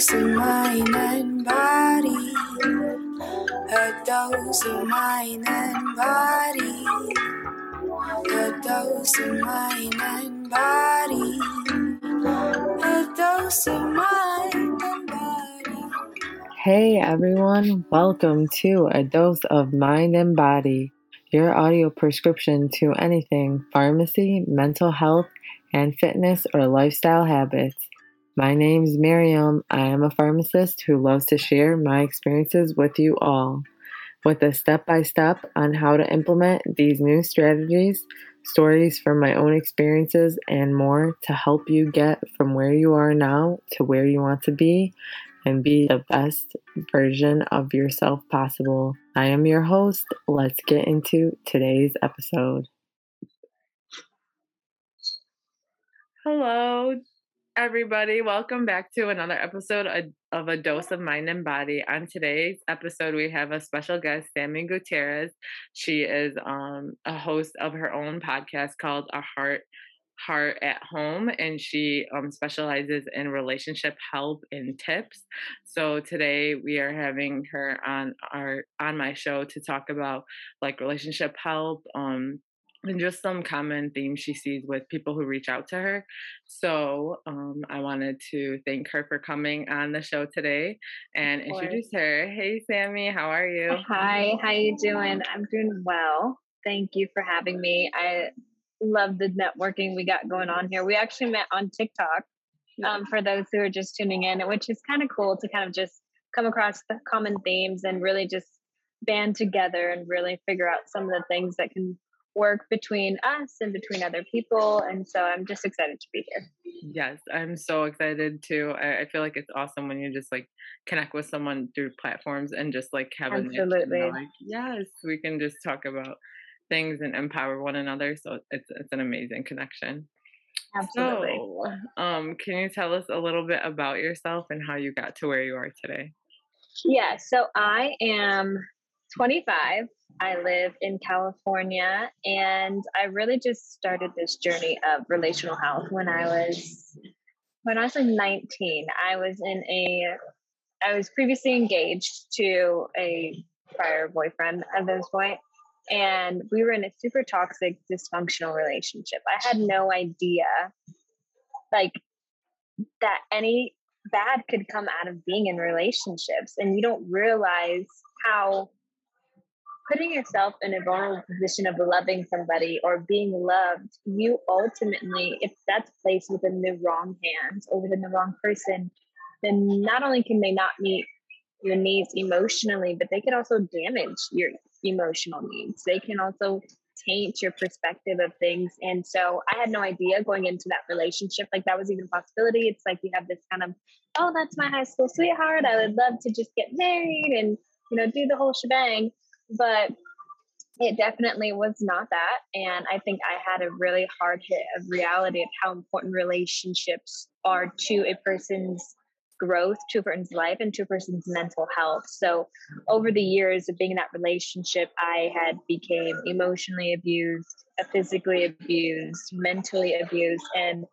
of and body. A dose of and body. A dose of and body. A dose of. Hey everyone, welcome to A Dose of Mind and Body, your audio prescription to anything pharmacy, mental health, and fitness or lifestyle habits. My name is Miriam. I am a pharmacist who loves to share my experiences with you all, with a step by step on how to implement these new strategies, stories from my own experiences, and more to help you get from where you are now to where you want to be and be the best version of yourself possible. I am your host. Let's get into today's episode. Hello, everybody. Welcome back to another episode of A Dose of Mind and Body. On today's episode, we have a special guest, Samie Gutierrez. She is um, a host of her own podcast called A Heart Heart at Home, and she um, specializes in relationship help and tips. So today we are having her on our on my show to talk about like relationship help, um, and just some common themes she sees with people who reach out to her. So um, I wanted to thank her for coming on the show today and introduce her. Hey, Samie, how are you? Hi, how you doing? I'm doing well. Thank you for having me. I love the networking we got going on here. We actually met on TikTok. Um, for those who are just tuning in, which is kind of cool to kind of just come across the common themes and really just band together and really figure out some of the things that can work between us and between other people. And so I'm just excited to be here. Yes, I'm so excited too. I, I feel like it's awesome when you just like connect with someone through platforms and just like have Absolutely. like, yes, we can just talk about things and empower one another. So it's it's an amazing connection. Absolutely. So, um, can you tell us a little bit about yourself and how you got to where you are today? Yeah, so I am 25. I live in California and I really just started this journey of relational health when I was when I was like 19. I was in a I was previously engaged to a prior boyfriend at this point and we were in a super toxic dysfunctional relationship. I had no idea like that any bad could come out of being in relationships and you don't realize how putting yourself in a vulnerable position of loving somebody or being loved, you ultimately, if that's placed within the wrong hands or within the wrong person, then not only can they not meet your needs emotionally, but they can also damage your emotional needs. They can also taint your perspective of things. And so I had no idea going into that relationship, like that was even a possibility. It's like you have this kind of, oh, that's my high school sweetheart. I would love to just get married and, you know, do the whole shebang but it definitely was not that. And I think I had a really hard hit of reality of how important relationships are to a person's growth, to a person's life, and to a person's mental health. So over the years of being in that relationship, I had became emotionally abused, physically abused, mentally abused, and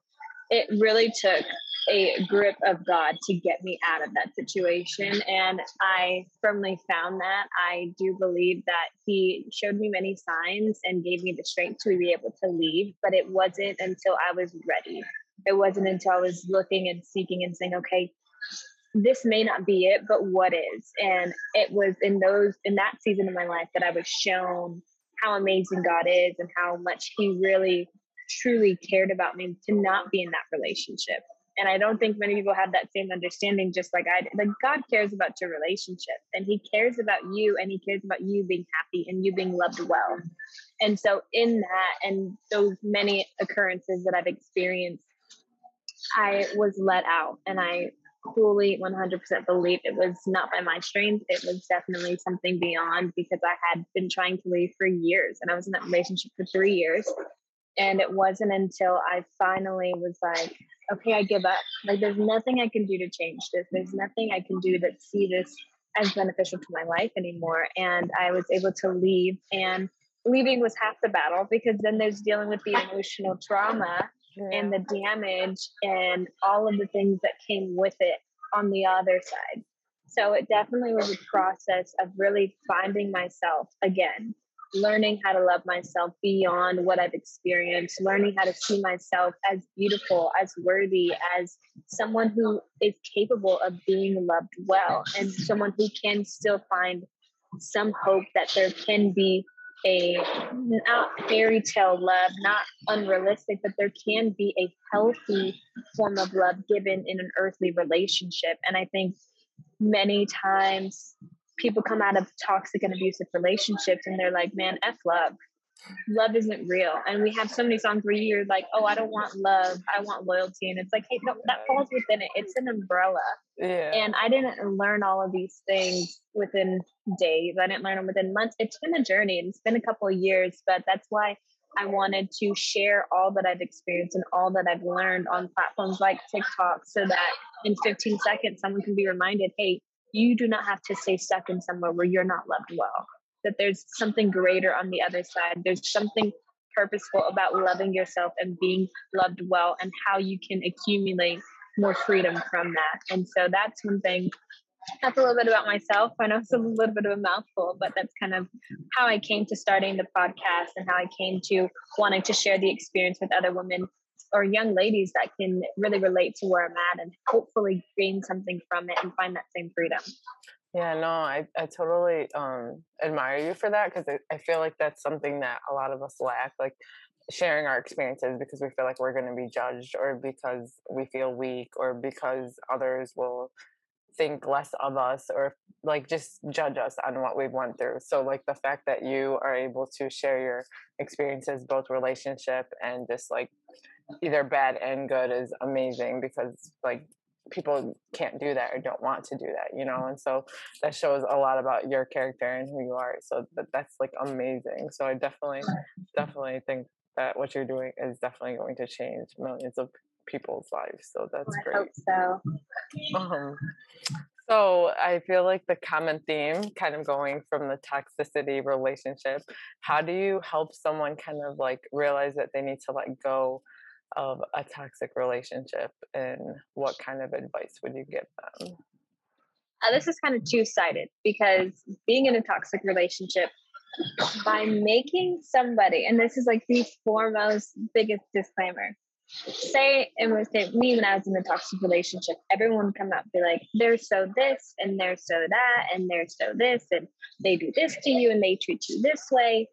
it really took a grip of God to get me out of that situation. And I firmly found that. I do believe that He showed me many signs and gave me the strength to be able to leave. But it wasn't until I was ready. It wasn't until I was looking and seeking and saying, okay, this may not be it, but what is? And it was in those, in that season of my life that I was shown how amazing God is and how much He really truly cared about me to not be in that relationship and I don't think many people have that same understanding, just like I did. Like God cares about your relationship and He cares about you and He cares about you being happy and you being loved well. And so, in that and those many occurrences that I've experienced, I was let out and I fully 100% believe it was not by my strength. It was definitely something beyond because I had been trying to leave for years and I was in that relationship for three years. And it wasn't until I finally was like, okay, I give up. Like, there's nothing I can do to change this. There's nothing I can do that see this as beneficial to my life anymore. And I was able to leave. And leaving was half the battle because then there's dealing with the emotional trauma yeah. and the damage and all of the things that came with it on the other side. So it definitely was a process of really finding myself again, learning how to love myself beyond what I've experienced, learning how to see myself as beautiful, as worthy, as someone who is capable of being loved well, and someone who can still find some hope that there can be a not fairy tale love, not unrealistic, but there can be a healthy form of love given in an earthly relationship. And I think many times people come out of toxic and abusive relationships and they're like, man, F love. Love isn't real. And we have so many songs where you're like, oh, I don't want love. I want loyalty. And it's like, hey, no, that falls within it. It's an umbrella. Yeah. And I didn't learn all of these things within days. I didn't learn them within months. It's been a journey and it's been a couple of years, but that's why I wanted to share all that I've experienced and all that I've learned on platforms like TikTok so that in 15 seconds someone can be reminded, hey, you do not have to stay stuck in somewhere where you're not loved well. That there's something greater on the other side. There's something purposeful about loving yourself and being loved well and how you can accumulate more freedom from that. And so that's one thing. That's a little bit about myself. I know it's a little bit of a mouthful, but that's kind of how I came to starting the podcast and how I came to wanting to share the experience with other women or young ladies that can really relate to where I'm at and hopefully gain something from it and find that same freedom. Yeah, no, I, I totally um, admire you for that because I, I feel like that's something that a lot of us lack. Like sharing our experiences because we feel like we're going to be judged or because we feel weak or because others will think less of us or like just judge us on what we've went through so like the fact that you are able to share your experiences both relationship and just like either bad and good is amazing because like people can't do that or don't want to do that you know and so that shows a lot about your character and who you are so that, that's like amazing so i definitely definitely think that what you're doing is definitely going to change millions of people's lives so that's I great hope so. um, so I feel like the common theme, kind of going from the toxicity relationship, how do you help someone kind of like realize that they need to let go of a toxic relationship, and what kind of advice would you give them? Uh, this is kind of two sided because being in a toxic relationship, by making somebody, and this is like the foremost biggest disclaimer. Say it was say me when I was in a toxic relationship, everyone would come out and be like, they're so this and they're so that and they're so this and they do this to you and they treat you this way.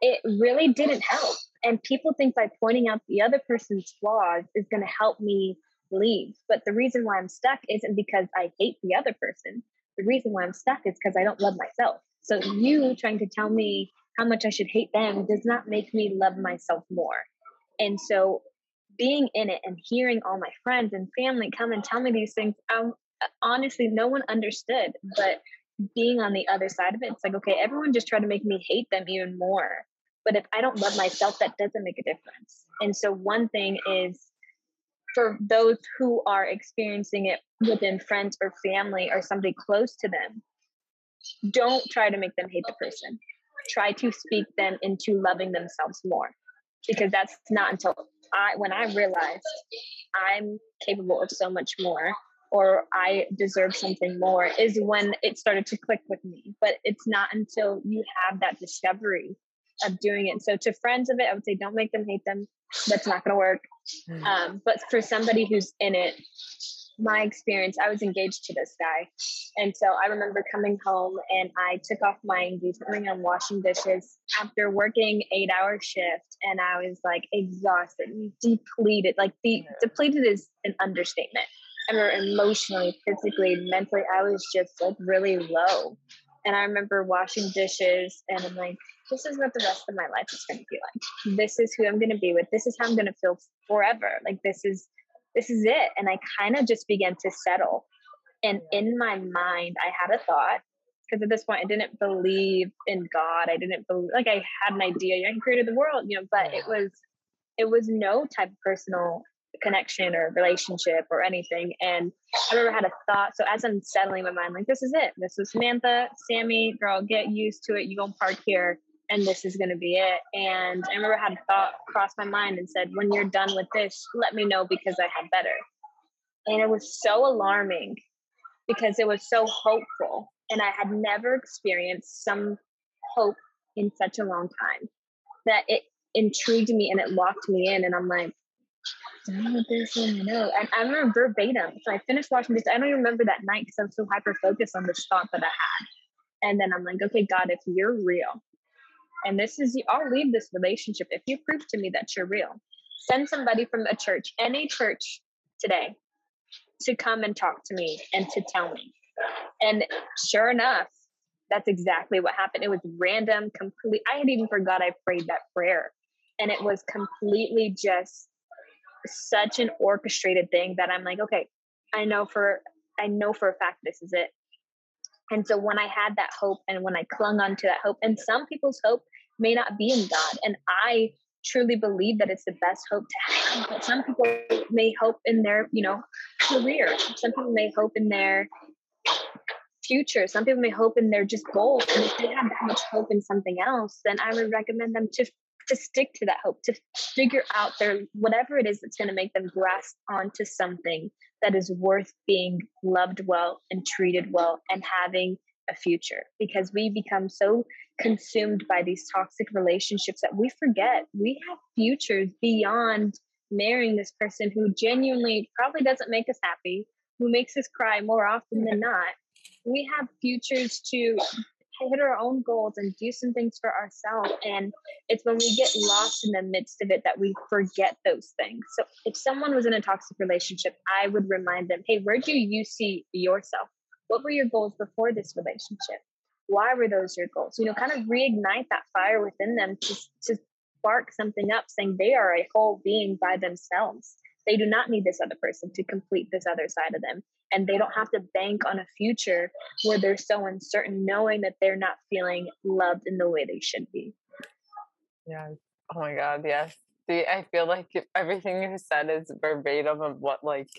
It really didn't help. And people think by pointing out the other person's flaws is going to help me leave. But the reason why I'm stuck isn't because I hate the other person. The reason why I'm stuck is because I don't love myself. So you trying to tell me how much I should hate them does not make me love myself more. And so being in it and hearing all my friends and family come and tell me these things, um, honestly, no one understood. But being on the other side of it, it's like, okay, everyone just tried to make me hate them even more. But if I don't love myself, that doesn't make a difference. And so, one thing is for those who are experiencing it within friends or family or somebody close to them, don't try to make them hate the person. Try to speak them into loving themselves more because that's not until I, when I realized I'm capable of so much more or I deserve something more is when it started to click with me. But it's not until you have that discovery of doing it. So to friends of it, I would say don't make them hate them. That's not going to work. Um, but for somebody who's in it, my experience, I was engaged to this guy. And so I remember coming home and I took off my engagement ring and washing dishes after working eight hour shift. And I was like exhausted, depleted. Like the depleted is an understatement. I remember emotionally, physically, mentally, I was just like really low. And I remember washing dishes and I'm like, this is what the rest of my life is going to be like. This is who I'm going to be with. This is how I'm going to feel forever. Like this is this is it. And I kind of just began to settle. And in my mind, I had a thought because at this point I didn't believe in God. I didn't believe like I had an idea. I created the world, you know, but it was it was no type of personal connection or relationship or anything. And I remember had a thought. So as I'm settling my mind, like this is it. This is Samantha, Samie, girl, get used to it. You gonna park here and this is to be it. And I remember had a thought cross my mind and said, when you're done with this, let me know because I have better. And it was so alarming because it was so hopeful. And I had never experienced some hope in such a long time that it intrigued me and it locked me in. And I'm like, I know. And I remember verbatim. So I finished watching this. I don't even remember that night because I was so hyper focused on this thought that I had. And then I'm like, okay, God, if you're real, and this is, I'll leave this relationship if you prove to me that you're real. Send somebody from a church, any church today, to come and talk to me and to tell me. And sure enough, that's exactly what happened. It was random, complete. I had even forgot I prayed that prayer. And it was completely just such an orchestrated thing that I'm like, okay, I know for I know for a fact this is it. And so when I had that hope and when I clung on to that hope, and some people's hope may not be in God. And I truly believe that it's the best hope to have. But some people may hope in their, you know, career. Some people may hope in their future. Some people may hope in their just goals. And if they have that much hope in something else, then I would recommend them to to stick to that hope, to figure out their whatever it is that's going to make them grasp onto something that is worth being loved well and treated well and having a future because we become so consumed by these toxic relationships that we forget we have futures beyond marrying this person who genuinely probably doesn't make us happy, who makes us cry more often than not. We have futures to hit our own goals and do some things for ourselves. And it's when we get lost in the midst of it that we forget those things. So if someone was in a toxic relationship, I would remind them, hey, where do you see yourself? What were your goals before this relationship? Why were those your goals? You know, kind of reignite that fire within them to, to spark something up saying they are a whole being by themselves. They do not need this other person to complete this other side of them. And they don't have to bank on a future where they're so uncertain, knowing that they're not feeling loved in the way they should be. Yeah. Oh my God. Yes. See, I feel like everything you said is verbatim of what like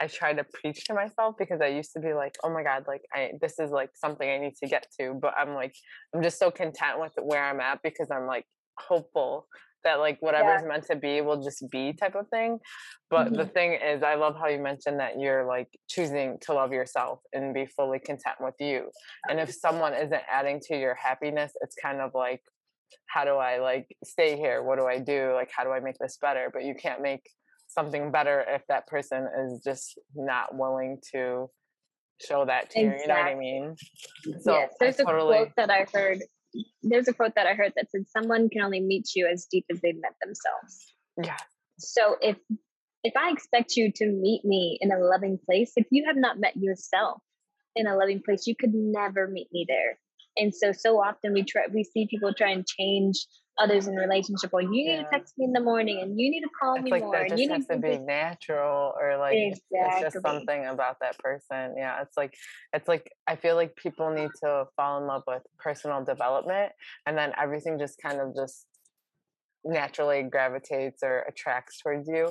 I try to preach to myself because I used to be like, oh my God, like I this is like something I need to get to. But I'm like, I'm just so content with where I'm at because I'm like hopeful that like whatever's yeah. meant to be will just be type of thing but mm-hmm. the thing is i love how you mentioned that you're like choosing to love yourself and be fully content with you and if someone isn't adding to your happiness it's kind of like how do i like stay here what do i do like how do i make this better but you can't make something better if that person is just not willing to show that to exactly. you you know what i mean so yes there's totally... a quote that i heard there's a quote that I heard that said, "Someone can only meet you as deep as they've met themselves." Yeah. So if if I expect you to meet me in a loving place, if you have not met yourself in a loving place, you could never meet me there. And so so often we try we see people try and change others in relationship or you need to text me in the morning and you need to call it's me like more that and you need to be natural or like exactly. it's just something about that person yeah it's like it's like i feel like people need to fall in love with personal development and then everything just kind of just naturally gravitates or attracts towards you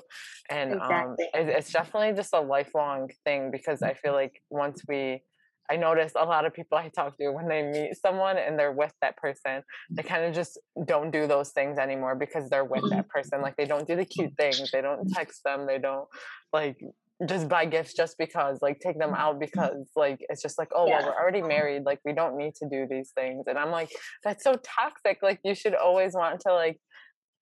and um, exactly. um, it, it's definitely just a lifelong thing because i feel like once we I notice a lot of people I talk to when they meet someone and they're with that person, they mm. kind of just don't do those things anymore because they're with mm-hmm. that person. Like they don't do the cute things, they don't text them, they don't like just buy gifts just because, like take them mm-hmm. out because like it's just like, oh yeah. well, we're already married, like we don't need to do these things. And I'm like, that's so toxic. Like you should always want to like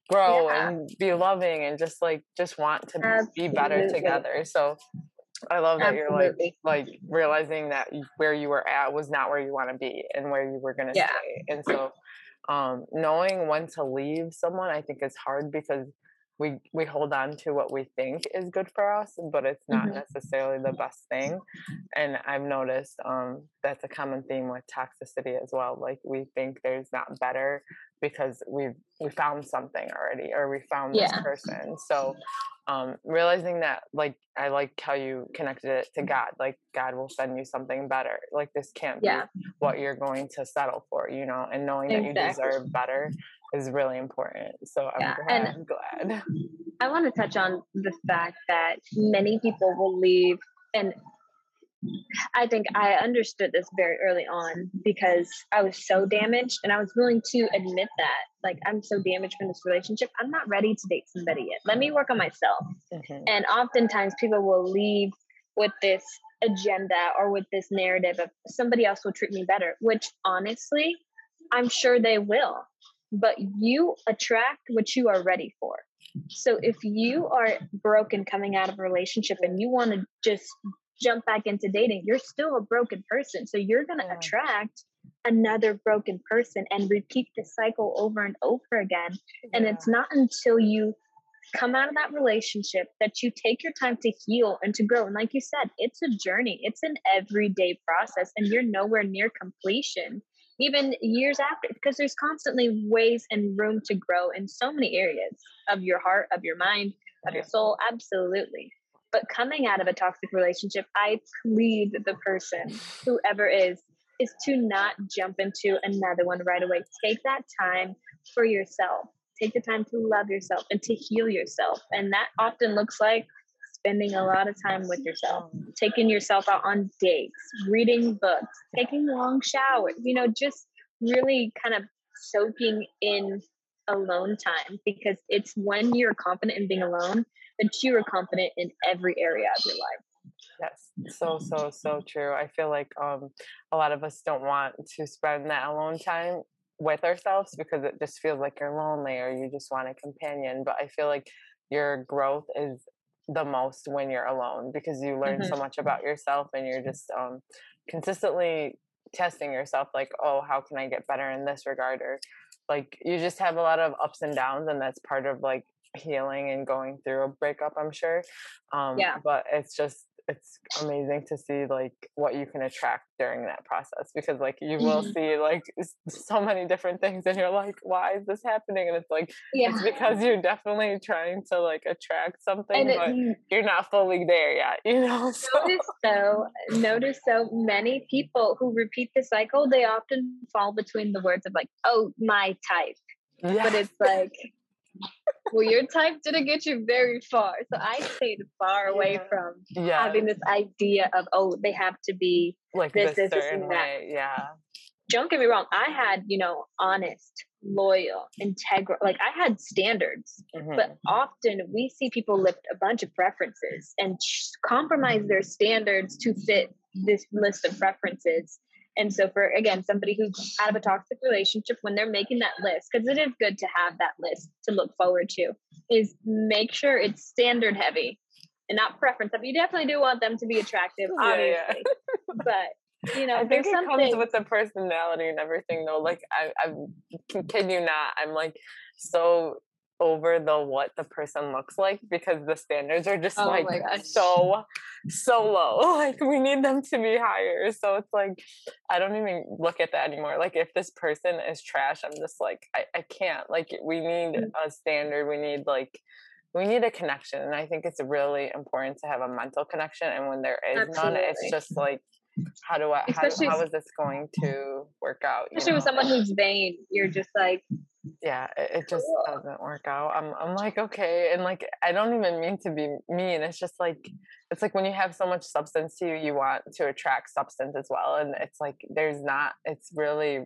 grow yeah. and be loving and just like just want to Absolutely. be better together. So I love that Absolutely. you're like like realizing that where you were at was not where you want to be and where you were going to yeah. stay. And so um, knowing when to leave someone I think is hard because we we hold on to what we think is good for us but it's not mm-hmm. necessarily the best thing and i've noticed um, that's a common theme with toxicity as well like we think there's not better because we've we found something already or we found yeah. this person so um, realizing that like i like how you connected it to god like god will send you something better like this can't yeah. be what you're going to settle for you know and knowing exactly. that you deserve better is really important so i'm yeah. glad, and glad i want to touch on the fact that many people will leave and I think I understood this very early on because I was so damaged and I was willing to admit that. Like, I'm so damaged from this relationship. I'm not ready to date somebody yet. Let me work on myself. Mm-hmm. And oftentimes people will leave with this agenda or with this narrative of somebody else will treat me better, which honestly, I'm sure they will. But you attract what you are ready for. So if you are broken coming out of a relationship and you want to just jump back into dating, you're still a broken person. So you're going to yeah. attract another broken person and repeat the cycle over and over again. Yeah. And it's not until you come out of that relationship that you take your time to heal and to grow. And like you said, it's a journey, it's an everyday process, and you're nowhere near completion, even years after, because there's constantly ways and room to grow in so many areas of your heart, of your mind, of your soul. Absolutely. But coming out of a toxic relationship, I plead the person, whoever is, is to not jump into another one right away. Take that time for yourself. Take the time to love yourself and to heal yourself. And that often looks like spending a lot of time with yourself, taking yourself out on dates, reading books, taking long showers, you know, just really kind of soaking in alone time because it's when you're confident in being alone that you are confident in every area of your life. Yes, so so so true. I feel like um a lot of us don't want to spend that alone time with ourselves because it just feels like you're lonely or you just want a companion. But I feel like your growth is the most when you're alone because you learn mm-hmm. so much about yourself and you're just um consistently testing yourself like oh how can i get better in this regard or like you just have a lot of ups and downs and that's part of like healing and going through a breakup i'm sure um yeah. but it's just it's amazing to see like what you can attract during that process because like you will mm-hmm. see like so many different things and you're like why is this happening and it's like yeah. it's because you're definitely trying to like attract something but it, you're not fully there yet you know so. notice so notice so many people who repeat the cycle they often fall between the words of like oh my type but it's like well, your type didn't get you very far. So I stayed far away yeah. from yeah. having this idea of, oh, they have to be like this, this, this, and that. Way. Yeah. Don't get me wrong. I had, you know, honest, loyal, integral, like I had standards. Mm-hmm. But often we see people lift a bunch of preferences and compromise their standards to fit this list of preferences and so, for again, somebody who's out of a toxic relationship, when they're making that list, because it is good to have that list to look forward to, is make sure it's standard heavy and not preference. Mean, you definitely do want them to be attractive, obviously, yeah, yeah. but you know, I think it comes with the personality and everything, though. Like, I, I can you not? I'm like so over the what the person looks like because the standards are just oh like so so low. Like we need them to be higher. So it's like i don't even look at that anymore. Like if this person is trash i'm just like i, I can't. Like we need mm. a standard. We need like we need a connection. And i think it's really important to have a mental connection. And when there is Absolutely. none it's just like how do i how, how is this going to work out especially know? with someone who's vain you're just like yeah it, it just doesn't work out. I'm i'm like okay and like i don't even mean to be mean it's just like mm-hmm. it's like when you have so much substance to you you want to attract substance as well and it's like there's not it's really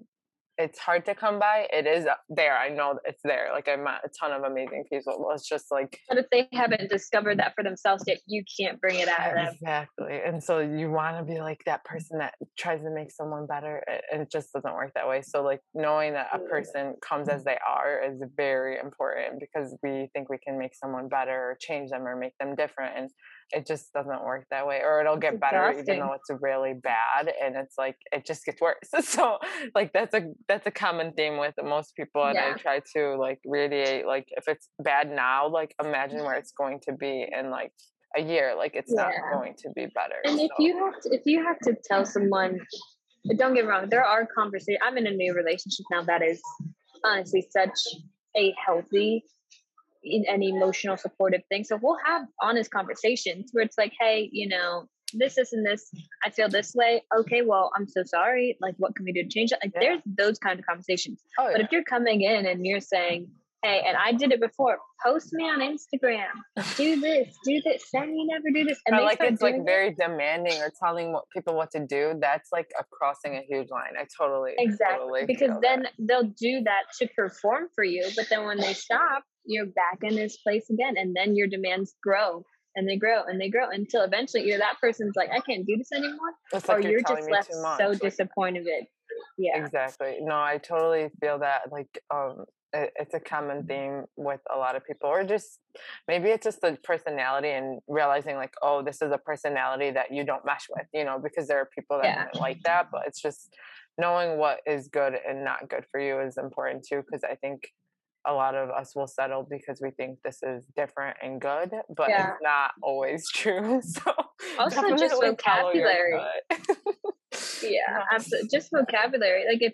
it's hard to come by. It is uh, there. I know it's there. Like I met a ton of amazing people. It's just like. But if they haven't discovered that for themselves yet, you can't bring it out of them. Exactly. And so you want to be like that person that tries to make someone better, and it just doesn't work that way. So like knowing that a mm. person comes as they are is very important because we think we can make someone better or change them or make them different, and it just doesn't work that way or it'll get better even though it's really bad and it's like it just gets worse so like that's a that's a common theme with most people and yeah. i try to like radiate like if it's bad now like imagine where it's going to be in like a year like it's yeah. not going to be better and so. if you have to if you have to tell someone don't get wrong there are conversations i'm in a new relationship now that is honestly such a healthy in an emotional supportive thing. So we'll have honest conversations where it's like, hey, you know, this, this, and this, I feel this way. Okay, well, I'm so sorry. Like, what can we do to change it? Like, yeah. there's those kind of conversations. Oh, yeah. But if you're coming in and you're saying, hey, and I did it before, post me on Instagram, do this, do this, then you never do this. And or like it's like very demanding or telling what people what to do. That's like a crossing a huge line. I totally exactly totally because then that. they'll do that to perform for you, but then when they stop, you're back in this place again, and then your demands grow and they grow and they grow until eventually either that person's like, I can't do this anymore, It's or like you're, telling just left so disappointed. Yeah. Exactly. No, I totally feel that. Like, um, it, it's a common mm-hmm. theme with a lot of people, or just maybe it's just the personality and realizing, like, oh, this is a personality that you don't mesh with, you know, because there are people that Yeah. don't like that. But it's just knowing what is good and not good for you is important too, because I think a lot of us will settle because we think this is different and good, but Yeah. it's not always true. So Also, just definitely follow your vocabulary. Yeah, absolutely. Just vocabulary. Like if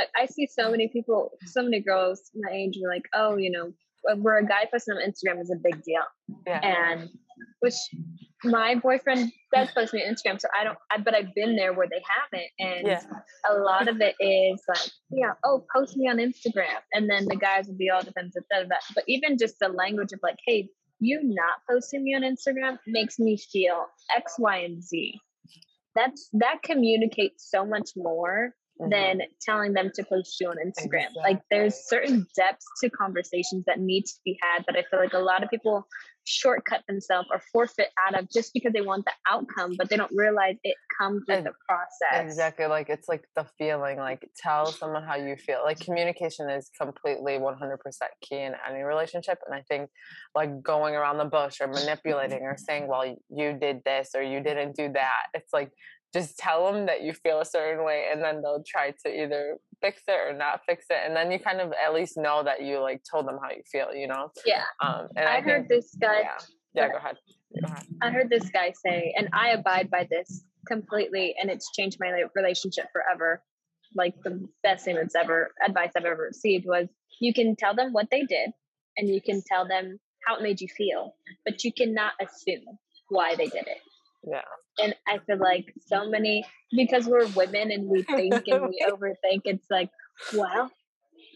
I- I see so many people, so many girls my age are like, oh, you know, uh, where a guy posting on Instagram is a big deal, yeah. and which my boyfriend does post me on Instagram, so I don't. I, but I've been there where they haven't, and Yeah. a lot of it is like, yeah, oh, post me on Instagram, and then the guys will be all defensive. Da, da. But even just the language of like, hey, you not posting me on Instagram makes me feel X, Y, and Z. That's that communicates so much more Mhm. than telling them to post you on Instagram. Like there's certain depths to conversations that need to be had that I feel like a lot of people shortcut themselves or forfeit out of just because they want the outcome, but they don't realize it comes with the process. Exactly. Like it's like the feeling, like tell someone how you feel. Like communication is completely 100% key in any relationship. And I think like going around the bush or manipulating or saying, well, you did this or you didn't do that. It's like, just tell them that you feel a certain way and then they'll try to either fix it or not fix it. And then you kind of at least know that you like told them how you feel, you know? Yeah. Um, and I, I, heard think, this guy yeah. Yeah, go ahead. Go ahead. I heard this guy say, and I abide by this completely, and it's changed my relationship forever. Like the best thing that's ever advice I've ever received was you can tell them what they did, and you can tell them how it made you feel, but you cannot assume why they did it. Yeah. And I feel like so many because we're women and we think and we overthink. It's like, well,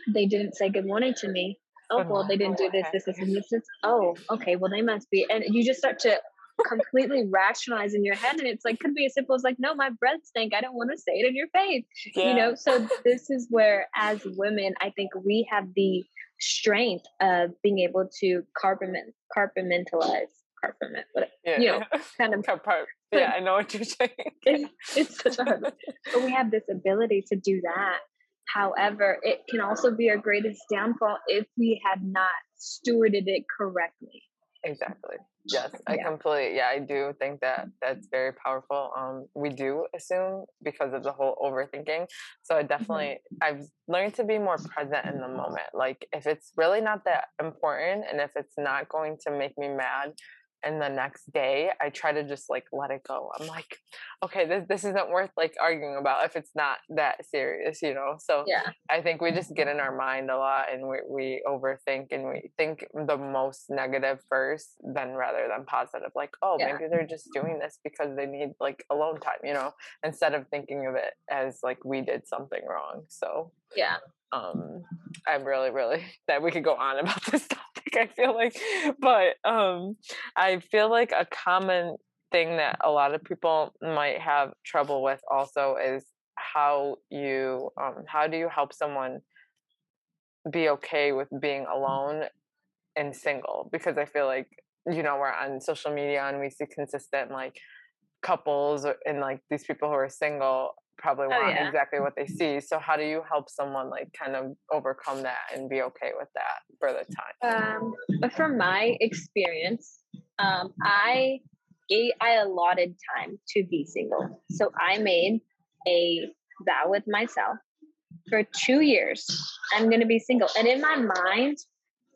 they didn't say good morning to me. Oh well, they didn't oh, do this, this, this, and this. It's, oh, okay. Well, they must be. And you just start to completely rationalize in your head, and it's like could be as simple as like, no, my breath stank. I don't want to say it in your face. Yeah. You know. So this is where, as women, I think we have the strength of being able to compartment compartmentalize, compartment, what yeah. you know, kind of part. Yeah, I know what you're saying. it's, it's such a hard but we have this ability to do that however it can also be our greatest downfall if we have not stewarded it correctly Exactly. Yes, I Yeah. completely. Yeah, I do think that that's very powerful. Um, we do assume because of the whole overthinking. So I definitely, I've learned to be more present in the moment. Like if it's really not that important, and if it's not going to make me mad, and the next day I try to just like let it go. I'm like, okay, this this isn't worth like arguing about if it's not that serious, you know. So yeah I think we just get in our mind a lot and we, we overthink and we think the most negative first, then rather than positive. Like, oh, Yeah. maybe they're just doing this because they need like alone time, you know, instead of thinking of it as like we did something wrong. So, yeah um, I'm really, really that we could go on about this topic. I feel like, but um, I feel like a common thing that a lot of people might have trouble with also is how you um, how do you help someone be okay with being alone and single? Because i feel like you know we're on social media and we see consistent like couples and like these people who are single probably Oh, want yeah. exactly what they see so how do you help someone like kind of overcome that and be okay with that for the time um but from my experience um i gave, i allotted time to be single so i made a vow with myself for two years i'm going to be single and in my mind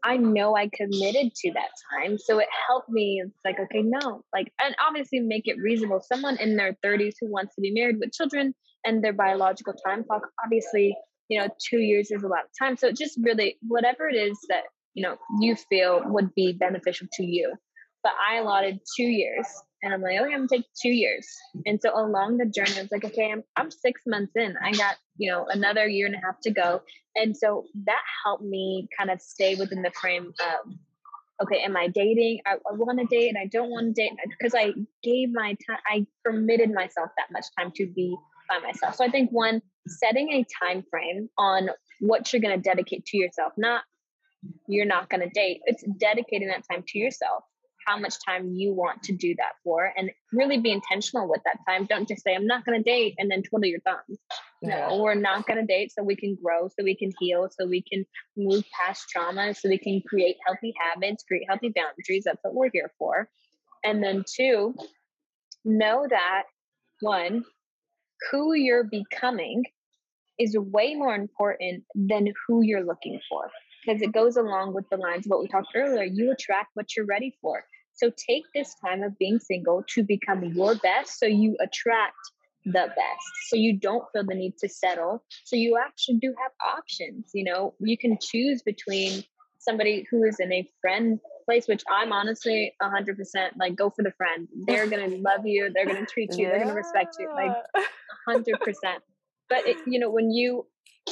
I know I committed to that time. So it helped me. It's like, okay, no, like, and obviously make it reasonable. Someone in their 30s who wants to be married with children and their biological time clock, obviously, you know, two years is a lot of time. So just really, whatever it is that, you know, you feel would be beneficial to you. But I allotted two years and I'm like, okay, I'm gonna take two years. And so along the journey, I was like, okay, I'm, I'm six months in. I got, you know, another year and a half to go. And so that helped me kind of stay within the frame of, okay, am I dating? I, I want to date and I don't want to date because I gave my time, I permitted myself that much time to be by myself. So I think one, setting a time frame on what you're going to dedicate to yourself, not you're not going to date, it's dedicating that time to yourself how much time you want to do that for and really be intentional with that time. Don't just say, I'm not going to date and then twiddle your thumbs. Yeah. No, we're not going to date so we can grow, so we can heal, so we can move past trauma, so we can create healthy habits, create healthy boundaries. That's what we're here for. And then, two, know that one, who you're becoming is way more important than who you're looking for because it goes along with the lines of what we talked earlier. You attract what you're ready for. So take this time of being single to become your best so you attract the best. So you don't feel the need to settle. So you actually do have options. You know, you can choose between somebody who is in a friend place, which I'm honestly 100% like go for the friend. They're going to love you, they're going to treat you, they're going to respect you. Like 100%. But it, you know, when you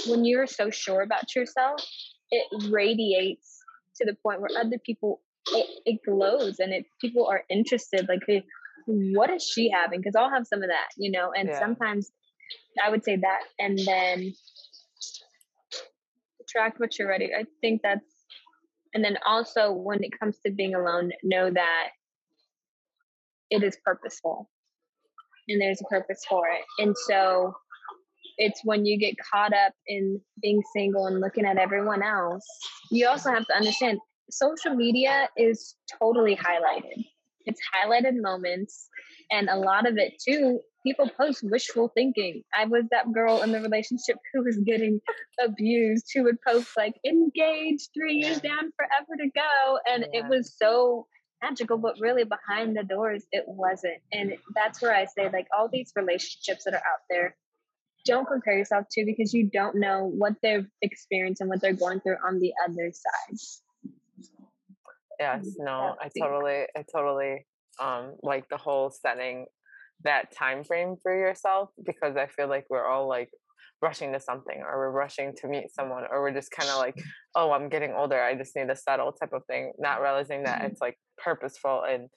when you're so sure about yourself, it radiates to the point where other people it, it glows and it people are interested. Like hey, what is she having? Because i'll have some of that you know? And yeah. sometimes i would say that and then attract what you're ready. I think that's and then also when it comes to being alone know that it is purposeful and there's a purpose for it and so it's when you get caught up in being single and looking at everyone else. You also have to understand social media is totally highlighted. It's highlighted moments, and a lot of it too. People post wishful thinking. I was that girl in the relationship who was getting abused, who would post like engaged, three years down, forever to go. And yeah. it was so magical, but really behind the doors, it wasn't. And that's where I say, like, all these relationships that are out there, don't compare yourself to because you don't know what they've experienced and what they're going through on the other side. Yes, no, I totally, I totally um like the whole setting that time frame for yourself because I feel like we're all like rushing to something or we're rushing to meet someone or we're just kind of like oh i'm getting older i just need to settle type of thing not realizing that mm-hmm. it's like purposeful and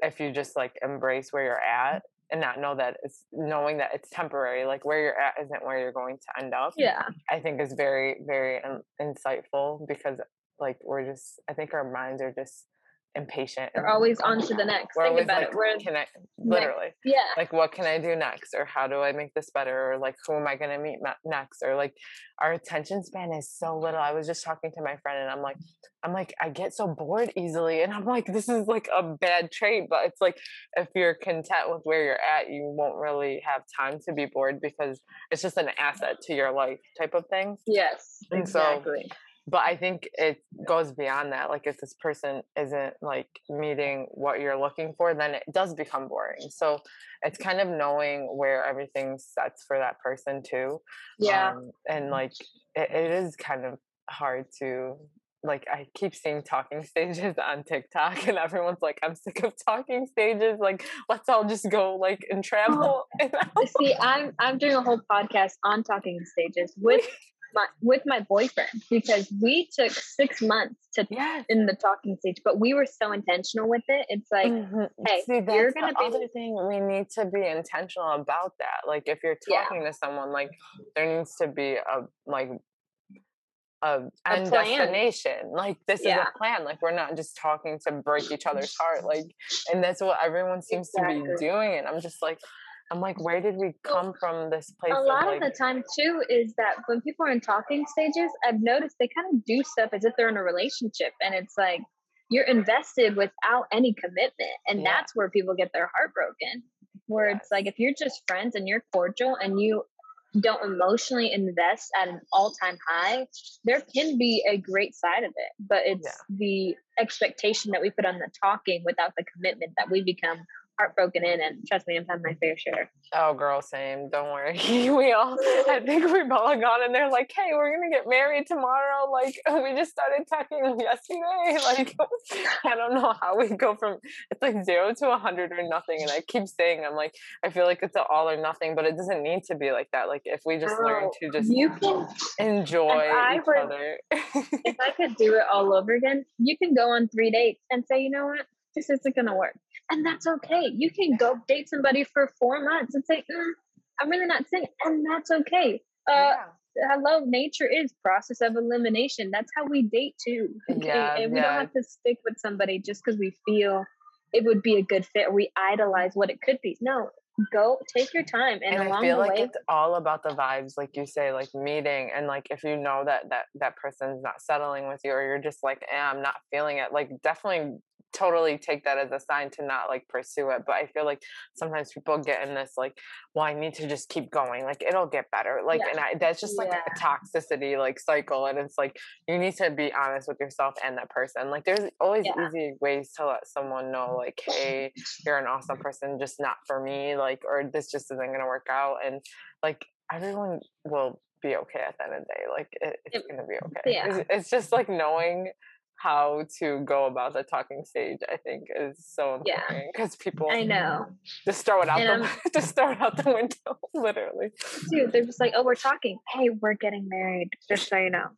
if you just like embrace where you're at and not know that it's knowing that it's temporary like where you're at isn't where you're going to end up yeah i think is very very um, insightful because like we're just i think our minds are just impatient. They're always on to the next. We're Think about like, it. We're can I, literally, next. yeah. Like, what can I do next, or how do I make this better, or like, who am I going to meet next, or like, our attention span is so little. I was just talking to my friend, and I'm like, I'm like, I get so bored easily, and I'm like, this is like a bad trait, but it's like, if you're content with where you're at, you won't really have time to be bored because it's just an asset to your life, type of thing. Yes, and exactly. So, but I think it goes beyond that. Like if this person isn't like meeting what you're looking for, then it does become boring. So it's kind of knowing where everything sets for that person too. Yeah. Um, and like it, it is kind of hard to like I keep seeing talking stages on TikTok and everyone's like, I'm sick of talking stages. Like, let's all just go like and travel. See, I'm I'm doing a whole podcast on talking stages with my with my boyfriend because we took six months to yes. in the talking stage, but we were so intentional with it. It's like, mm-hmm. hey, See, you're gonna be other thing. We need to be intentional about that. Like if you're talking yeah. to someone, like there needs to be a like a, a end plan. destination. Like this yeah. is a plan. Like we're not just talking to break each other's heart. Like, and that's what everyone seems exactly. to be doing. And I'm just like, I'm like, where did we come from this place? A lot of, like, of the time, too, is that when people are in talking stages, I've noticed they kind of do stuff as if they're in a relationship. And it's like, you're invested without any commitment. And yeah. that's where people get their heart broken. Where yes. it's like, if you're just friends and you're cordial and you don't emotionally invest at an all time high, there can be a great side of it. But it's yeah. the expectation that we put on the talking without the commitment that we become heartbroken in and trust me i'm having my fair share. Oh girl same. Don't worry. We all i think we've all gone and they're like hey we're gonna get married tomorrow. Like we just started talking yesterday. Like i don't know how we go from it's like zero to a hundred or nothing and i keep saying i'm like i feel like it's an all or nothing but it doesn't need to be like that. Like if we just learn to just you can enjoy each were, other. if i could do it all over again you can go on three dates and say you know what? This isn't gonna work and that's okay. You can go date somebody for four months and say, mm, I'm really not saying, and that's okay. Uh, yeah. hello, nature is process of elimination. That's how we date too. Yeah, and we yeah. don't have to stick with somebody just because we feel it would be a good fit or we idolize what it could be. No, go take your time and, and I along feel the like way it's all about the vibes, like you say, like meeting, and like if you know that that that person's not settling with you, or you're just like, eh, I'm not feeling it. Like definitely, totally take that as a sign to not like pursue it. But I feel like sometimes people get in this like, well, I need to just keep going. Like it'll get better. Like, Yeah. and I, that's just like a toxicity like cycle, and it's like you need to be honest with yourself and that person. Like there's always Yeah. easy ways to let someone know, like, hey, you're an awesome person, just not for me. Like, or this just isn't gonna work out. And like everyone will be okay at the end of the day. Like it, it's Yep. gonna be okay. Yeah. It's, it's just like knowing how to go about the talking stage. I think is so important because people I know. just throw it out And the just throw it out the window, literally. Dude, they're just like, oh, we're talking. Hey, we're getting married, just so you know.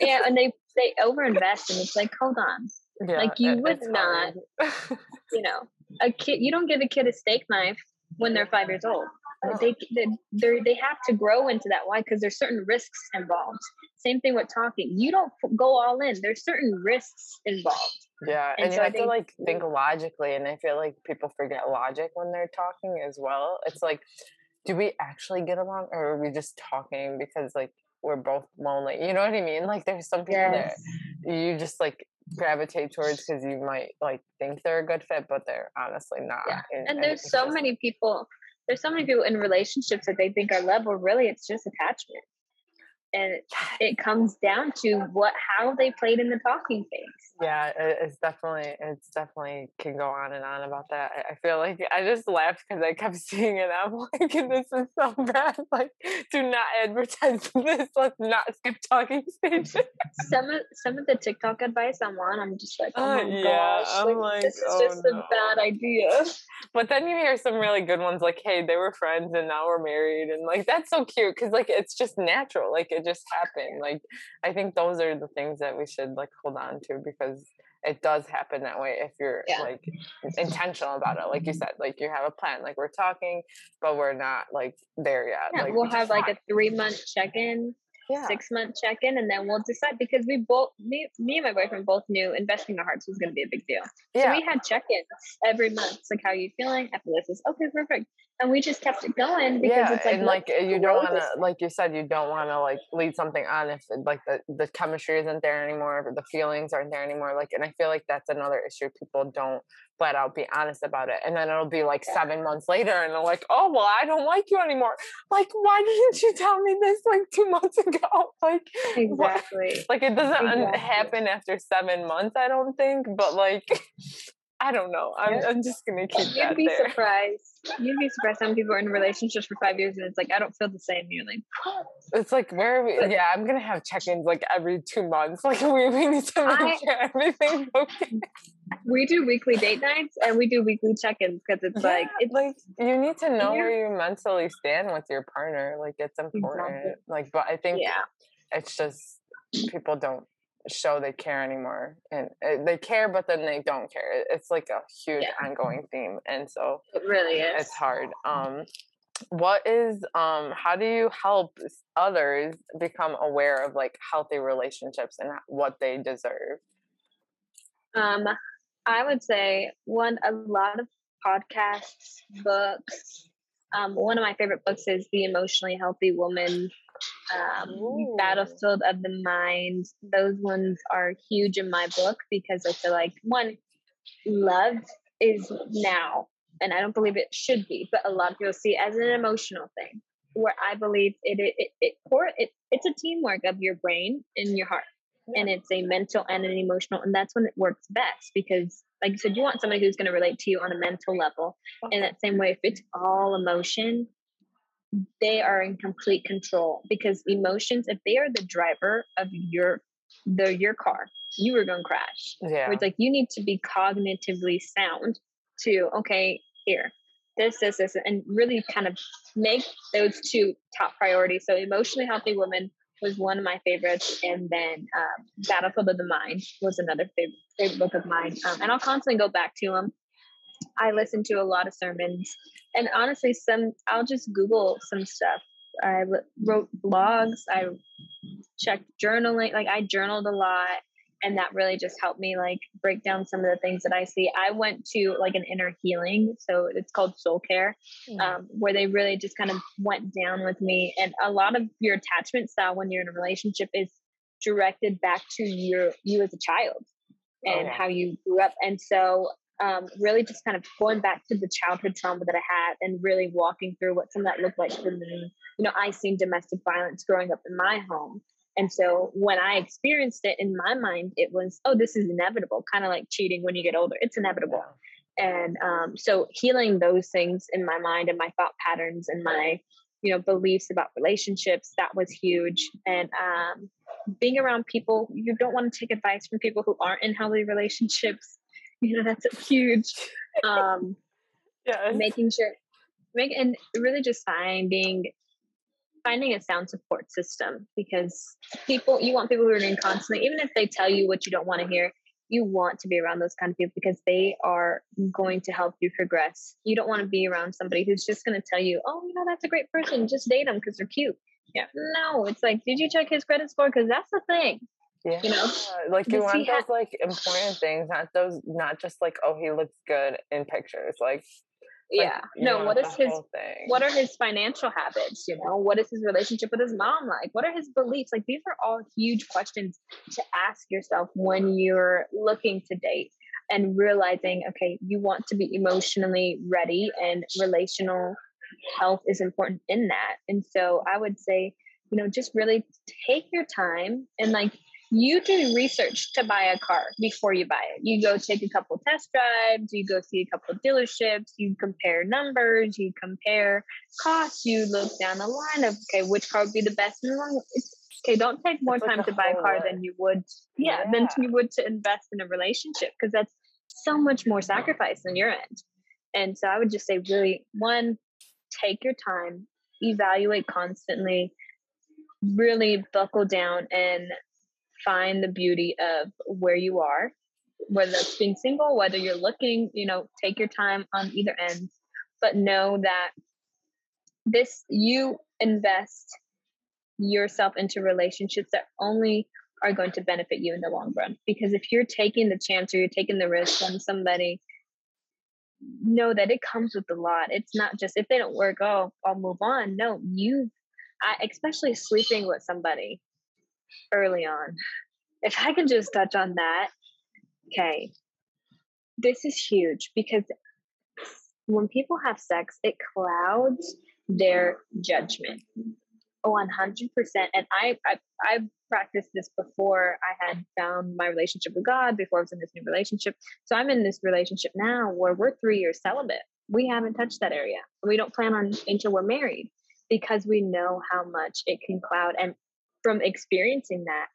Yeah, and they they overinvest, and it's like, hold on, Yeah, Like, you it- would not you know, a kid. You don't give a kid a steak knife when they're five years old. Like, oh. They they they they have to grow into that. Why? Because there's certain risks involved. Same thing with talking. You don't go all in. There's certain risks involved. Yeah, And and, so you have to like think mm. logically, and I feel like people forget logic when they're talking as well. It's like, do we actually get along, or are we just talking because like we're both lonely? You know what I mean? Like, there's some people Yes. that you just like gravitate towards because you might like think they're a good fit, but they're honestly not. Yeah. And, And there's so many people. There's so many people in relationships that they think are love, but really it's just attachment. And it, it comes down to what how they played in the talking phase. Yeah, it, it's definitely it's definitely can go on and on about that. I, I feel like I just laughed because I kept seeing it. I'm like, this is so bad. Like, do not advertise this. Let's not skip talking stages. some of some of the TikTok advice I'm on, I'm just like, oh Uh, my yeah, gosh, I'm like, this is oh just no. a bad idea. But then you hear some really good ones like, hey, they were friends and now we're married, and like that's so cute because like it's just natural. Like it just happened. Like I think those are the things that we should like hold on to because it does happen that way if you're Yeah. like intentional about it. Like you said, like you have a plan. Like we're talking, but we're not like there yet. Yeah, like we'll have like want- a three month check in, yeah. six month check in, and then we'll decide because we both me me and my boyfriend both knew investing our hearts was going to be a big deal. So yeah. we had check ins every month. It's like, how are you feeling after this? Is okay, perfect. And we just kept it going because yeah, it's like, and like uh, you don't want to, like you said, you don't want to like lead something on if like the the chemistry isn't there anymore, or the feelings aren't there anymore. Like, and I feel like that's another issue. People don't flat out be honest about it, and then it'll be like Yeah. seven months later, and they're like, "Oh, well, I don't like you anymore." Like, why didn't you tell me this like two months ago? Like, what- Exactly. like it doesn't Exactly. happen after seven months. I don't think, but like. I don't know. I'm, Yeah. I'm just gonna keep You'd be there. surprised. You'd be surprised. Some people are in relationships for five years, and it's like I don't feel the same. You're like, what? It's like where are we? Yeah, I'm gonna have check-ins like every two months. Like we, we need to make I- sure everything's okay. we do weekly date nights and we do weekly check-ins because it's like it's like you need to know where you mentally stand with your partner. Like it's important. Like, but I think yeah it's just people don't show they care anymore, and uh, they care, but then they don't care. It's like a huge Yeah. ongoing theme, and so it really is it's hard. Um, what is um? How do you help others become aware of like healthy relationships and what they deserve? um i would say one a lot of podcasts books um one of my favorite books is the emotionally healthy woman. Um battlefield of the mind. Those ones are huge in my book because i feel like one love is now and i don't believe it should be but a lot of people see it as an emotional thing where i believe it it it, it, core, it it's a teamwork of your brain and your heart and it's a mental and an emotional and that's when it works best because like you said you want somebody who's going to relate to you on a mental level. In that same way if it's all emotion they are in complete control because emotions if they are the driver of your the your car you are going to crash. Yeah. where it's like you need to be cognitively sound to okay here this this this and really kind of make those two top priorities. So emotionally healthy woman was one of my favorites and then um, battlefield of the mind was another favorite, favorite book of mine um, and i'll constantly go back to them i listen to a lot of sermons and honestly some i'll just google some stuff I wrote blogs. I checked journaling. Like I journaled a lot, and that really just helped me like break down some of the things that I see. I went to like an inner healing, so it's called soul care, mm. um, where they really just kind of went down with me. And a lot of your attachment style when you're in a relationship is directed back to your you as a child and oh. how you grew up. And so um, really just kind of going back to the childhood trauma that I had and really walking through what some of that looked like for me. You know, I seen domestic violence growing up in my home. And so when I experienced it in my mind, it was, oh, this is inevitable, kind of like cheating when you get older. It's inevitable. And um, so healing those things in my mind and my thought patterns and my, you know, beliefs about relationships, that was huge. And um, being around people, you don't want to take advice from people who aren't in healthy relationships you know that's huge um yeah making sure make and really just finding finding a sound support system because people you want people who are in constantly even if they tell you what you don't want to hear you want to be around those kind of people because they are going to help you progress you don't want to be around somebody who's just going to tell you oh you know that's a great person just date them because they're cute yeah no it's like did you check his credit score because that's the thing yeah. You know, like you want those like important things, not those, not just like, oh, he looks good in pictures. Like, yeah, like, no. What is his? What are his financial habits? You know, what is his relationship with his mom like? What are his beliefs? Like, these are all huge questions to ask yourself when you're looking to date and realizing, okay, you want to be emotionally ready, and relational health is important in that. And so, I would say, you know, just really take your time and like you do research to buy a car before you buy it. You go take a couple test drives, you go see a couple of dealerships, you compare numbers, you compare costs, you look down the line of okay, which car would be the best in the long okay, don't take more it's time like to buy a car than you would yeah, yeah, than you would to invest in a relationship because that's so much more sacrifice on your end. And so I would just say really one, take your time, evaluate constantly, really buckle down and find the beauty of where you are, whether it's being single, whether you're looking, you know, take your time on either end, but know that this, you invest yourself into relationships that only are going to benefit you in the long run. Because if you're taking the chance or you're taking the risk on somebody, know that it comes with a lot. It's not just if they don't work, oh, I'll move on. No, you, I, especially sleeping with somebody early on. If I can just touch on that, okay, this is huge because when people have sex, it clouds their judgment. 100%. And I, I, I practiced this before I had found my relationship with God, before I was in this new relationship. So I'm in this relationship now where we're three years celibate. We haven't touched that area. We don't plan on until we're married because we know how much it can cloud. And from experiencing that,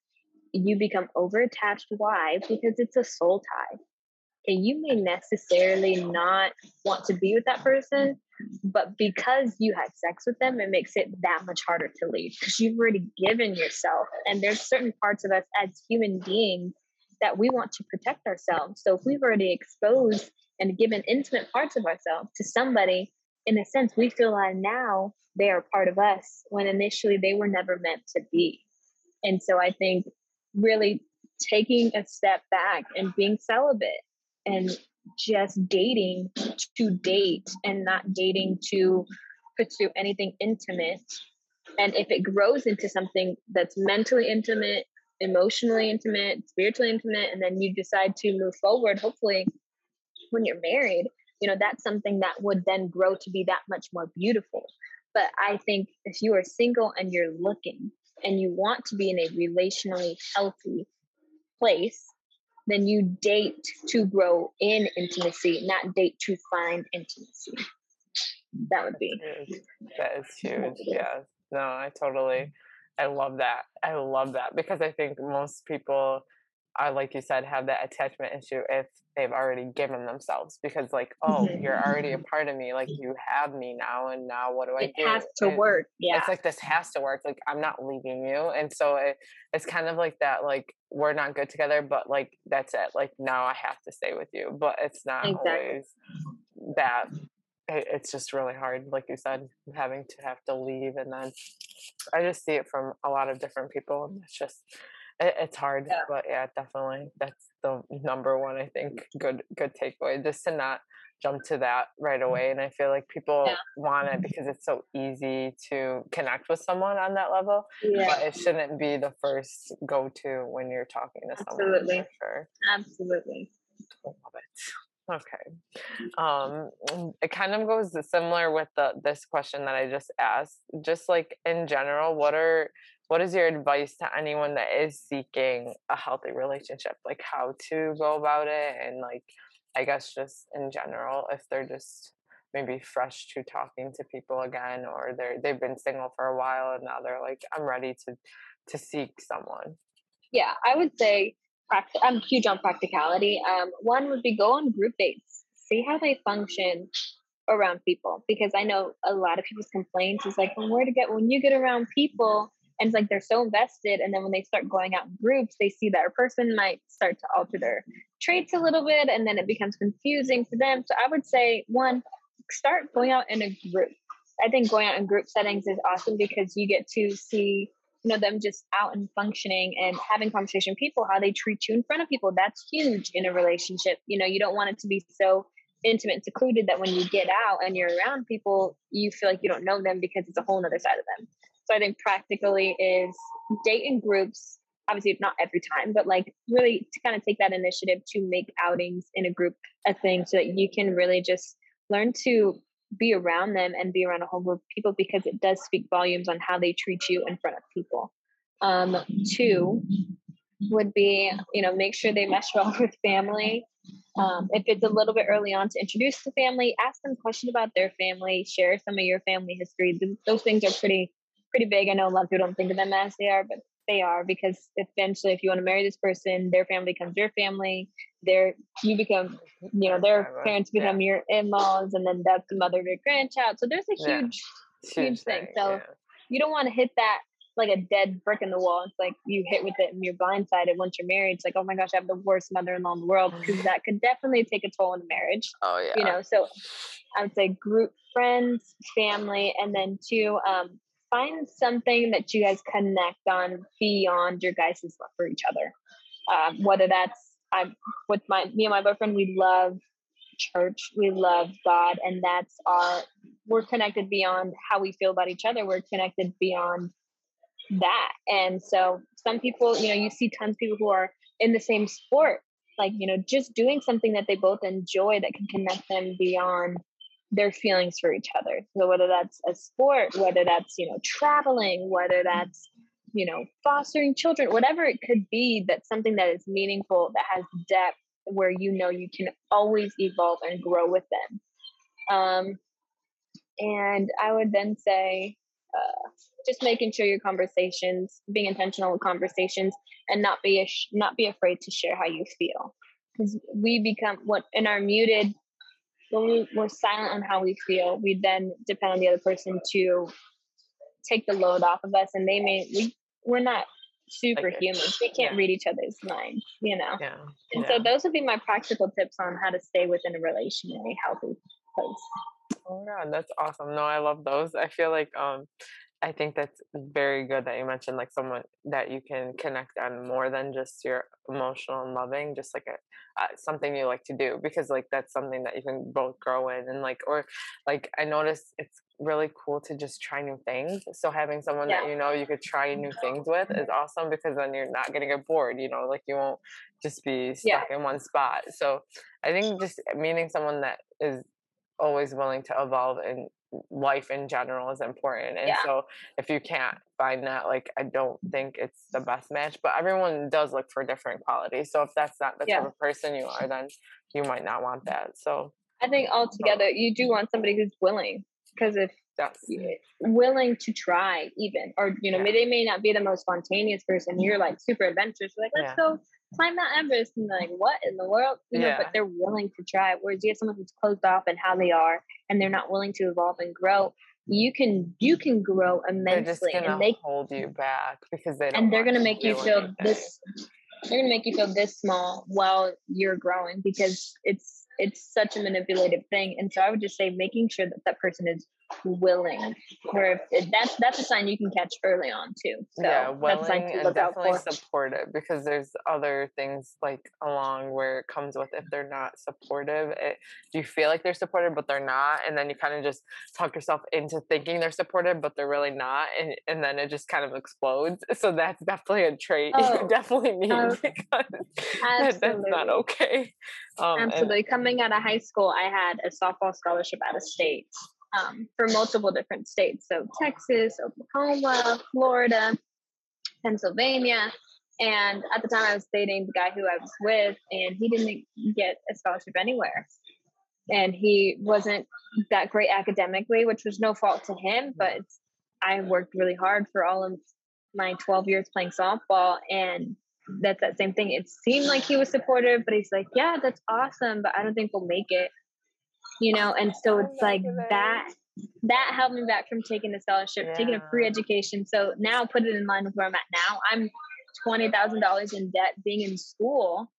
you become over attached. Why? Because it's a soul tie. And you may necessarily not want to be with that person, but because you had sex with them, it makes it that much harder to leave because you've already given yourself. And there's certain parts of us as human beings that we want to protect ourselves. So if we've already exposed and given intimate parts of ourselves to somebody, in a sense, we feel like now they are part of us when initially they were never meant to be. And so I think really taking a step back and being celibate and just dating to date and not dating to pursue anything intimate. And if it grows into something that's mentally intimate, emotionally intimate, spiritually intimate, and then you decide to move forward, hopefully when you're married, you know, that's something that would then grow to be that much more beautiful. But I think if you are single and you're looking and you want to be in a relationally healthy place, then you date to grow in intimacy, not date to find intimacy. That would be. That is huge. Yeah. No, I totally, I love that. I love that because I think most people are, like you said, have that attachment issue if they've already given themselves because like oh mm-hmm. you're already a part of me like you have me now and now what do i do it has to and work yeah it's like this has to work like i'm not leaving you and so it, it's kind of like that like we're not good together but like that's it like now i have to stay with you but it's not exactly. always that it's just really hard, like you said, having to have to leave, and then I just see it from a lot of different people, and it's just it, it's hard. Yeah. But yeah, definitely, that's the number one I think good good takeaway, just to not jump to that right away. And I feel like people Yeah. want it because it's so easy to connect with someone on that level, Yeah, but it shouldn't be the first go to when you're talking to someone. Absolutely. For sure. absolutely. Love it. Okay. Um, it kind of goes similar with the this question that I just asked. Just like in general, what are what is your advice to anyone that is seeking a healthy relationship? Like how to go about it and like I guess just in general, if they're just maybe fresh to talking to people again or they're they've been single for a while and now they're like, I'm ready to to seek someone. Yeah, I would say I'm huge on practicality. Um, one would be go on group dates, see how they function around people, because I know a lot of people's complaints is like, well, where to get when you get around people, and it's like they're so invested, and then when they start going out in groups, they see that a person might start to alter their traits a little bit, and then it becomes confusing for them. So I would say one, start going out in a group. I think going out in group settings is awesome because you get to see you know them just out and functioning and having conversation people how they treat you in front of people that's huge in a relationship you know you don't want it to be so intimate and secluded that when you get out and you're around people you feel like you don't know them because it's a whole other side of them so i think practically is date in groups obviously not every time but like really to kind of take that initiative to make outings in a group a thing so that you can really just learn to be around them and be around a whole group of people because it does speak volumes on how they treat you in front of people. Um, two would be, you know, make sure they mesh well with family. Um, if it's a little bit early on to introduce the family, ask them questions about their family, share some of your family history. Those things are pretty pretty big. I know a lot of people don't think of them as they are, but they are because eventually, if you want to marry this person, their family becomes your family. Their you become, you know, their parents Yeah. become your in-laws, and then that's the mother of your grandchild. So there's a Yeah. huge It's Huge thing. So- yeah. you don't want to hit that like a dead brick in the wall. It's like you hit with it and you're blindsided once you're married. It's like, oh my gosh, I have the worst mother-in-law in the world because that could definitely take a toll on the marriage. Oh yeah. You know, so I would say group friends, family, and then two, um, find something that you guys connect on beyond your guys' love for each other. Um, whether that's I'm with my me and my boyfriend, we love church, we love God, and that's our we're connected beyond how we feel about each other. We're connected beyond that. And so some people, you know, you see tons of people who are in the same sport, like, you know, just doing something that they both enjoy that can connect them beyond their feelings for each other. So whether that's a sport, whether that's, you know, traveling, whether that's, you know, fostering children, whatever it could be, that's something that is meaningful, that has depth, where you know you can always evolve and grow with them. Um, and I would then say, uh, just making sure your conversations, being intentional with conversations, and not be ash- not be afraid to share how you feel, because we become what in our muted when we, we're silent on how we feel, we then depend on the other person to take the load off of us, and they may we we're not superhumans. We can't yeah. read each other's minds, you know. Yeah. And yeah. so those would be my practical tips on how to stay within a relation in a healthy place. Oh my god, that's awesome. No, I love those. I feel like um I think that's very good that you mentioned like someone that you can connect on more than just your emotional and loving, just like a uh, something you like to do because like that's something that you can both grow in and like or like I noticed it's really cool to just try new things. So having someone that you know you could try new things with is awesome because then you're not getting get bored, you know, like you won't just be Yeah. stuck in one spot. So I think just meeting someone that is always willing to evolve in life in general is important. And Yeah. so if you can't find that, like I don't think it's the best match. But everyone does look for different qualities. So if that's not the Yeah. type of person you are, then you might not want that. So I think altogether, you do want somebody who's willing, because if that's willing to try, even, or you know, Yeah. they may not be the most spontaneous person. You're like super adventurous. You're like, let's go climb Mount Everest, and they're like, what in the world? You know, but they're willing to try. Whereas you have someone who's closed off and how they are, and they're not willing to evolve and grow. You can you can grow immensely, and they hold you back because they don't and they're gonna make you feel anything. this they're gonna make you feel this small while you're growing because it's it's such a manipulative thing. And so I would just say making sure that that person is willing. Where if that's that's a sign you can catch early on too. So yeah, willing and definitely supportive because there's other things like along where it comes with if they're not supportive, it, you feel like they're supportive but they're not, and then you kind of just talk yourself into thinking they're supportive but they're really not, and and then it just kind of explodes. So that's definitely a trait oh, you definitely need because that, that's not okay. Um, absolutely. And, Coming out of high school, I had a softball scholarship out of state um, for multiple different states. So Texas, Oklahoma, Florida, Pennsylvania. And at the time, I was dating the guy who I was with, and he didn't get a scholarship anywhere. And he wasn't that great academically, which was no fault to him, but I worked really hard for all of my 12 years playing softball. And that's that same thing. It seemed like he was supportive, but he's like, Yeah, that's awesome, but I don't think we'll make it you know and so it's like that that helped me back from taking a scholarship yeah. taking a free education. So now put it in line with where i'm at now. I'm $20000 in debt being in school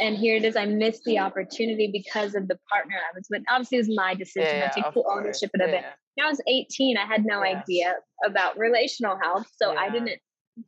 and here it is. I missed the opportunity because of the partner i was with. Obviously it was my decision. Yeah, i take full ownership of it. When i was 18 i had no yes. idea about relational health so yeah. i didn't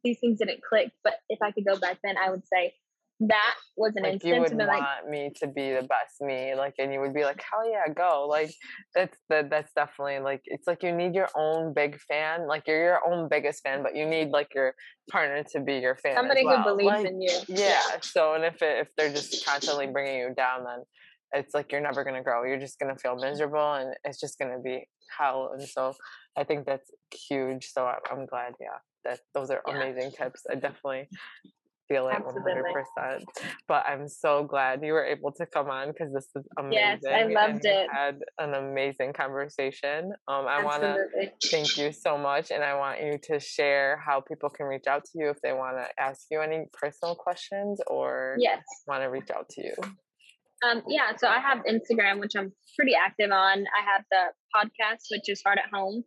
these things didn't click. But if i could go back then i would say that was an like instance. You would want like, me to be the best me, like, and you would be like, "Hell yeah, go!" Like, that's that. That's definitely like it's like you need your own big fan. Like you're your own biggest fan, but you need like your partner to be your fan. Somebody well. who believes like, in you. Yeah. yeah. So, and if it, if they're just constantly bringing you down, then it's like you're never gonna grow. You're just gonna feel miserable, and it's just gonna be hell. And so, I think that's huge. So I'm glad. Yeah that those are yeah. amazing tips. I definitely feel it Absolutely. 100%. But I'm so glad you were able to come on because this is amazing. Yes, I loved it. had an amazing conversation. Um, I want to thank you so much, and I want you to share how people can reach out to you if they want to ask you any personal questions or yes. want to reach out to you. Um, yeah, so I have Instagram, which I'm pretty active on. I have the podcast, which is Heart at Home.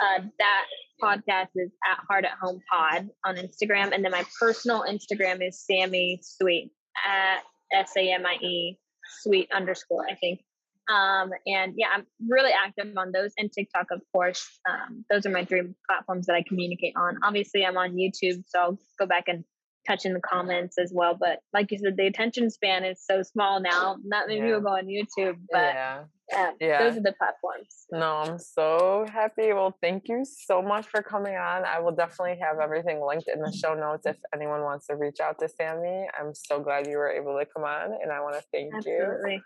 Uh, that podcast is at Heart at Home Pod on Instagram, and then my personal Instagram is Samie Sweet at S A M I E Sweet underscore I think. Um, and yeah, I'm really active on those and TikTok, of course. Um, those are my three platforms that I communicate on. Obviously, I'm on YouTube, so I'll go back and touch in the comments as well. But like you said, the attention span is so small now. Not many yeah. people go on YouTube, but yeah. Yeah. yeah, those are the platforms. No, I'm so happy. Well, thank you so much for coming on. I will definitely have everything linked in the show notes if anyone wants to reach out to Samie. I'm so glad you were able to come on, and I want to thank Absolutely. you.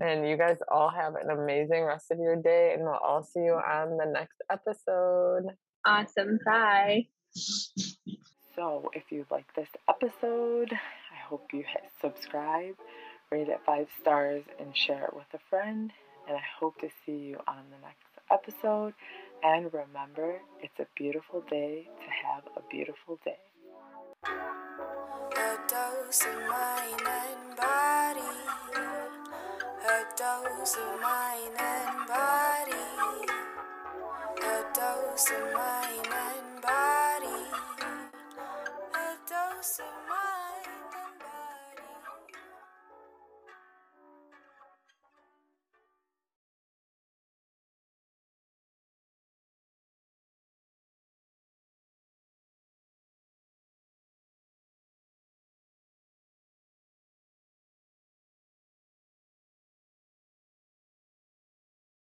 And you guys all have an amazing rest of your day, and we'll all see you on the next episode. Awesome. Bye. So, if you like this episode, I hope you hit subscribe, rate it five stars, and share it with a friend. And I hope to see you on the next episode. And remember, it's a beautiful day to have a beautiful day. A dose of mind and body. A dose of mind and body. A dose of mind and body. so much.